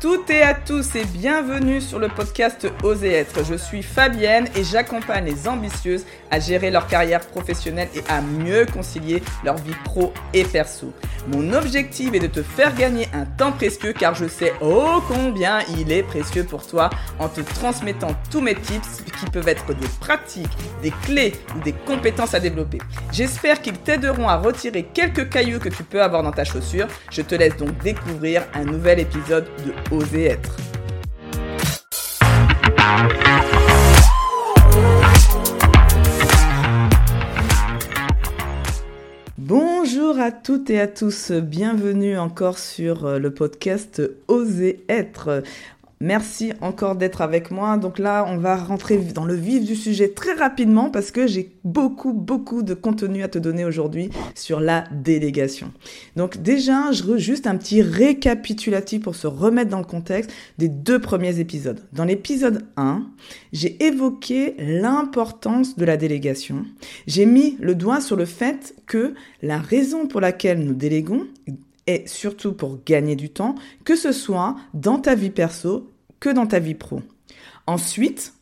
toutes et à tous et bienvenue sur le podcast Oser être. Je suis Fabienne et j'accompagne les ambitieuses à gérer leur carrière professionnelle et à mieux concilier leur vie pro et perso. Mon objectif est de te faire gagner un temps précieux car je sais oh combien il est précieux pour toi en te transmettant tous mes tips qui peuvent être des pratiques, des clés ou des compétences à développer. J'espère qu'ils t'aideront à retirer quelques cailloux que tu peux avoir dans ta chaussure. Je te laisse donc découvrir un nouvel épisode de Oser être. Bonjour à toutes et à tous, bienvenue encore sur euh, le podcast Oser être. Merci encore d'être avec moi. Donc là, on va rentrer dans le vif du sujet très rapidement parce que j'ai beaucoup, beaucoup de contenu à te donner aujourd'hui sur la délégation. Donc déjà, juste un petit récapitulatif pour se remettre dans le contexte des deux premiers épisodes. Dans l'épisode 1, j'ai évoqué l'importance de la délégation. J'ai mis le doigt sur le fait que la raison pour laquelle nous déléguons est surtout pour gagner du temps, que ce soit dans ta vie perso que dans ta vie pro. Ensuite,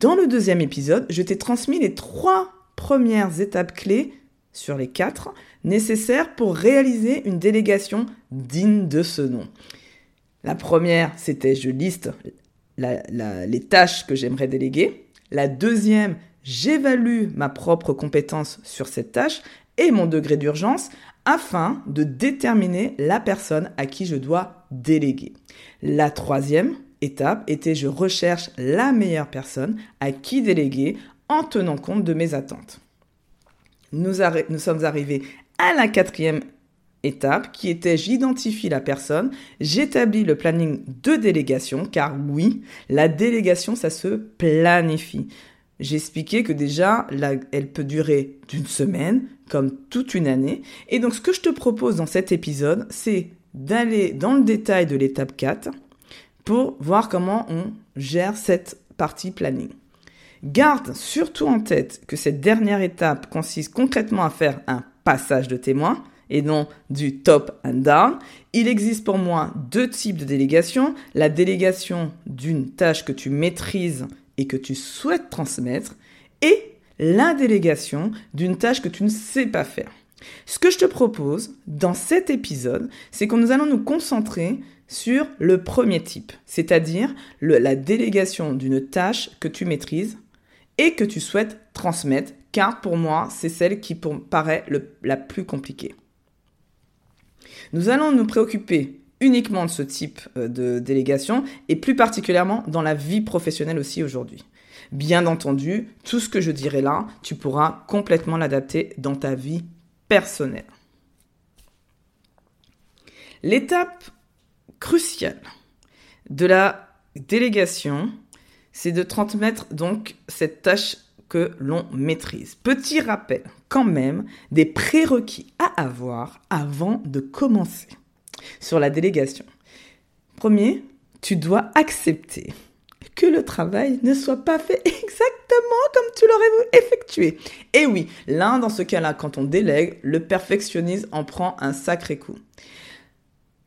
dans le deuxième épisode, je t'ai transmis les trois premières étapes clés sur les quatre nécessaires pour réaliser une délégation digne de ce nom. La première, c'était je liste les tâches que j'aimerais déléguer. La deuxième, j'évalue ma propre compétence sur cette tâche et mon degré d'urgence afin de déterminer la personne à qui je dois déléguer. La troisième, étape était je recherche la meilleure personne à qui déléguer en tenant compte de mes attentes. Nous, sommes arrivés à la quatrième étape qui était j'identifie la personne, j'établis le planning de délégation car oui, la délégation ça se planifie. J'expliquais que déjà, elle peut durer d'une semaine comme toute une année. Et donc, ce que je te propose dans cet épisode, c'est d'aller dans le détail de l'étape 4 pour voir comment on gère cette partie planning. Garde surtout en tête que cette dernière étape consiste concrètement à faire un passage de témoin et non du top and down. Il existe pour moi deux types de délégation. La délégation d'une tâche que tu maîtrises et que tu souhaites transmettre et la délégation d'une tâche que tu ne sais pas faire. Ce que je te propose dans cet épisode, c'est que nous allons nous concentrer sur le premier type, c'est-à-dire la délégation d'une tâche que tu maîtrises et que tu souhaites transmettre, car pour moi, c'est celle qui paraît la plus compliquée. Nous allons nous préoccuper uniquement de ce type euh, de délégation et plus particulièrement dans la vie professionnelle aussi aujourd'hui. Bien entendu, tout ce que je dirai là, tu pourras complètement l'adapter dans ta vie personnelle. L'étape crucial de la délégation, c'est de transmettre donc cette tâche que l'on maîtrise. Petit rappel quand même des prérequis à avoir avant de commencer sur la délégation. Premier, tu dois accepter que le travail ne soit pas fait exactement comme tu l'aurais effectué. Et oui, là, dans ce cas-là, quand on délègue, le perfectionnisme en prend un sacré coup.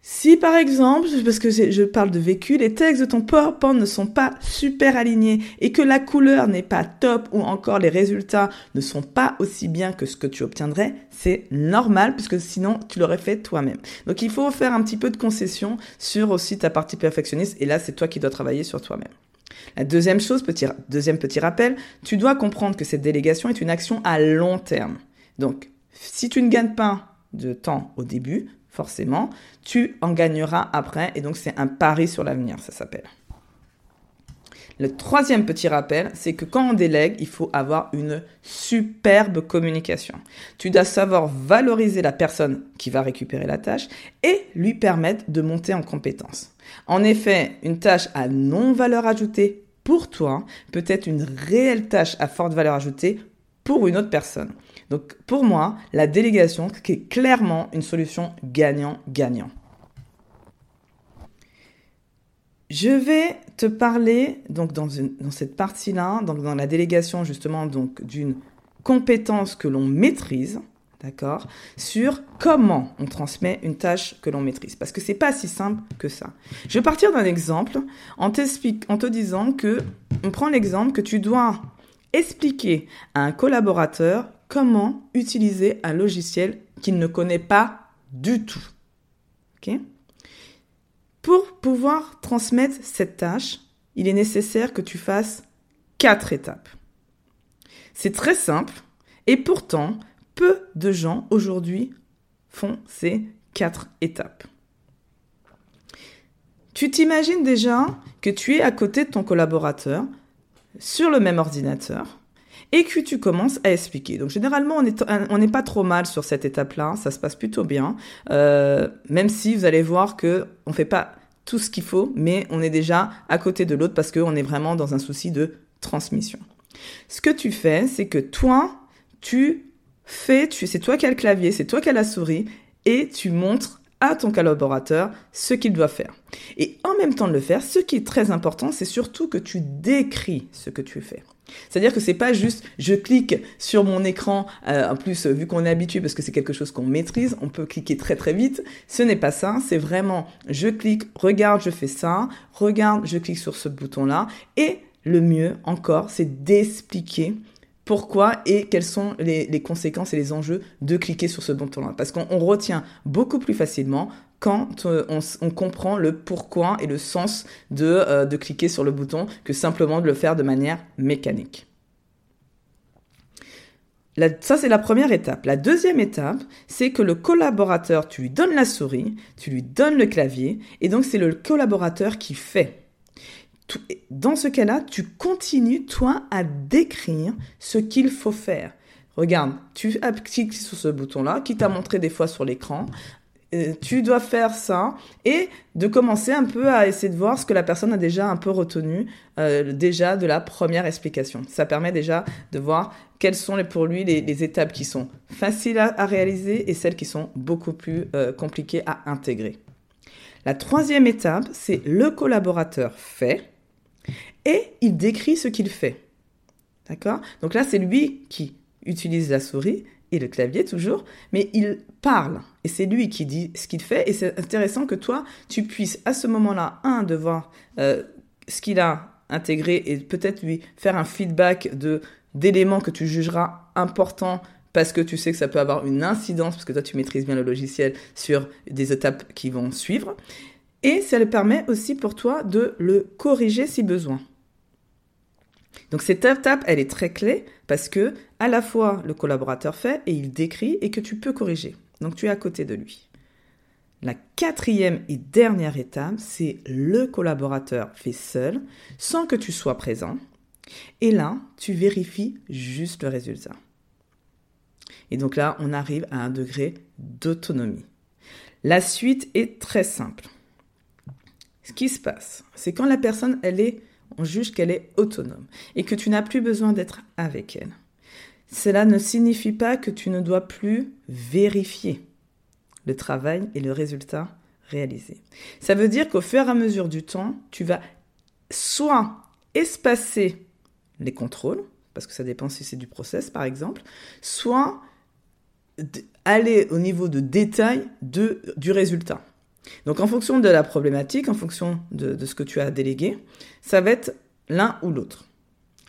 Si par exemple, parce que je parle de vécu, les textes de ton PowerPoint ne sont pas super alignés et que la couleur n'est pas top ou encore les résultats ne sont pas aussi bien que ce que tu obtiendrais, c'est normal puisque sinon tu l'aurais fait toi-même. Donc il faut faire un petit peu de concession sur aussi ta partie perfectionniste et là c'est toi qui dois travailler sur toi-même. La deuxième chose, petit, deuxième petit rappel, tu dois comprendre que cette délégation est une action à long terme. Donc si tu ne gagnes pas de temps au début, forcément, tu en gagneras après. Et donc, c'est un pari sur l'avenir, ça s'appelle. Le troisième petit rappel, c'est que quand on délègue, il faut avoir une superbe communication. Tu dois savoir valoriser la personne qui va récupérer la tâche et lui permettre de monter en compétence. En effet, une tâche à non-valeur ajoutée pour toi peut être une réelle tâche à forte valeur ajoutée pour une autre personne. Donc pour moi, la délégation est clairement une solution gagnant-gagnant. Je vais te parler donc dans, cette partie-là, dans la délégation justement donc d'une compétence que l'on maîtrise, d'accord, sur comment on transmet une tâche que l'on maîtrise. Parce que c'est pas si simple que ça. Je vais partir d'un exemple en, en te disant que, on prend l'exemple que tu dois expliquer à un collaborateur comment utiliser un logiciel qu'il ne connaît pas du tout. ok? Pour pouvoir transmettre cette tâche, il est nécessaire que tu fasses quatre étapes. C'est très simple et pourtant, peu de gens aujourd'hui font ces quatre étapes. Tu t'imagines déjà que tu es à côté de ton collaborateur sur le même ordinateur et que tu commences à expliquer. Donc généralement, on n'est pas trop mal sur cette étape-là, ça se passe plutôt bien, euh, même si vous allez voir que on fait pas tout ce qu'il faut, mais on est déjà à côté de l'autre parce qu'on est vraiment dans un souci de transmission. Ce que tu fais, c'est que toi, tu fais, c'est toi qui as le clavier, c'est toi qui as la souris, et tu montres à ton collaborateur ce qu'il doit faire. Et en même temps de le faire, ce qui est très important, c'est surtout que tu décris ce que tu fais. C'est-à-dire que c'est pas juste je clique sur mon écran, euh, en plus vu qu'on est habitué parce que c'est quelque chose qu'on maîtrise, on peut cliquer très très vite. Ce n'est pas ça, c'est vraiment je clique, regarde, je fais ça, regarde, je clique sur ce bouton-là. Et le mieux encore, c'est d'expliquer pourquoi et quelles sont les, conséquences et les enjeux de cliquer sur ce bouton-là. Parce qu'on retient beaucoup plus facilement quand euh, on, comprend le pourquoi et le sens euh, de, cliquer sur le bouton que simplement de le faire de manière mécanique. ça, c'est la première étape. La deuxième étape, c'est que le collaborateur, tu lui donnes la souris, tu lui donnes le clavier, et donc c'est le collaborateur qui fait dans ce cas-là, tu continues, toi, à décrire ce qu'il faut faire. Regarde, tu cliques sur ce bouton-là, qui t'a montré des fois sur l'écran. Euh, tu dois faire ça et de commencer un peu à essayer de voir ce que la personne a déjà un peu retenu euh, déjà de la première explication. Ça permet déjà de voir quelles sont pour lui les, étapes qui sont faciles à, réaliser et celles qui sont beaucoup plus euh, compliquées à intégrer. La troisième étape, c'est le collaborateur fait et il décrit ce qu'il fait. D'accord? Donc là, c'est lui qui utilise la souris et le clavier toujours, mais il parle et c'est lui qui dit ce qu'il fait et c'est intéressant que toi, tu puisses à ce moment-là, un, de voir euh, ce qu'il a intégré et peut-être lui faire un feedback de d'éléments que tu jugeras importants parce que tu sais que ça peut avoir une incidence, parce que toi tu maîtrises bien le logiciel sur des étapes qui vont suivre. Et ça le permet aussi pour toi de le corriger si besoin. Donc cette étape, elle est très clé parce que à la fois le collaborateur fait et il décrit et que tu peux corriger. Donc tu es à côté de lui. La quatrième et dernière étape, c'est le collaborateur fait seul, sans que tu sois présent. Et là, tu vérifies juste le résultat. Et donc là, on arrive à un degré d'autonomie. La suite est très simple. Ce qui se passe, c'est quand la personne, elle est on juge qu'elle est autonome et que tu n'as plus besoin d'être avec elle. Cela ne signifie pas que tu ne dois plus vérifier le travail et le résultat réalisé. Ça veut dire qu'au fur et à mesure du temps, tu vas soit espacer les contrôles, parce que ça dépend si c'est du process par exemple, soit aller au niveau de détail du résultat. Donc en fonction de la problématique, en fonction de, ce que tu as délégué, ça va être l'un ou l'autre.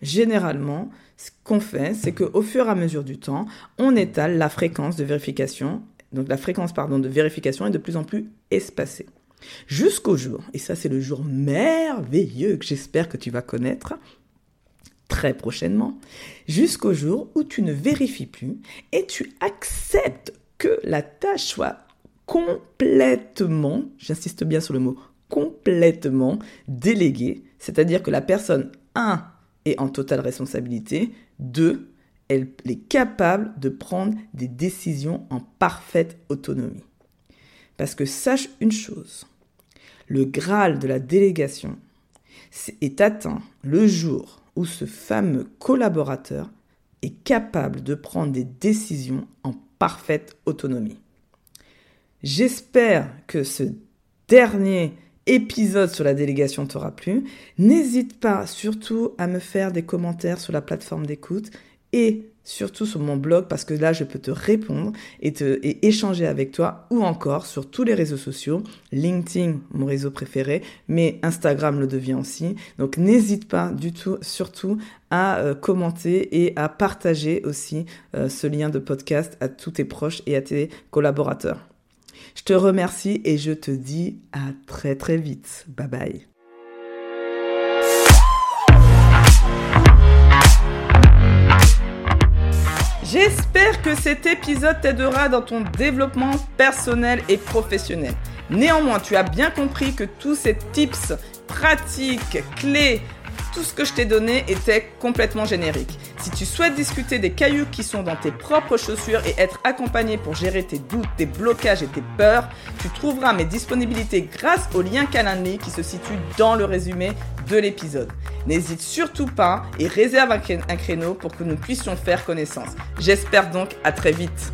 Généralement, ce qu'on fait, c'est qu'au fur et à mesure du temps, on étale la fréquence de vérification. Donc la fréquence pardon, de vérification est de plus en plus espacée. Jusqu'au jour, et ça c'est le jour merveilleux que j'espère que tu vas connaître très prochainement, jusqu'au jour où tu ne vérifies plus et tu acceptes que la tâche soit complètement, j'insiste bien sur le mot, complètement délégué, c'est-à-dire que la personne, un, est en totale responsabilité, deux, elle est capable de prendre des décisions en parfaite autonomie. Parce que sache une chose, le Graal de la délégation est atteint le jour où ce fameux collaborateur est capable de prendre des décisions en parfaite autonomie. J'espère que ce dernier épisode sur la délégation t'aura plu. N'hésite pas surtout à me faire des commentaires sur la plateforme d'écoute et surtout sur mon blog parce que là je peux te répondre et, échanger avec toi ou encore sur tous les réseaux sociaux, LinkedIn, mon réseau préféré, mais Instagram le devient aussi. Donc n'hésite pas du tout, surtout à euh, commenter et à partager aussi euh, ce lien de podcast à tous tes proches et à tes collaborateurs. Je te remercie et je te dis à très très vite. Bye bye. J'espère que cet épisode t'aidera dans ton développement personnel et professionnel. Néanmoins, tu as bien compris que tous ces tips, pratiques, clés, tout ce que je t'ai donné était complètement générique. Si tu souhaites discuter des cailloux qui sont dans tes propres chaussures et être accompagné pour gérer tes doutes, tes blocages et tes peurs, tu trouveras mes disponibilités grâce au lien Calendly qui se situe dans le résumé de l'épisode. N'hésite surtout pas et réserve un créneau pour que nous puissions faire connaissance. J'espère donc à très vite.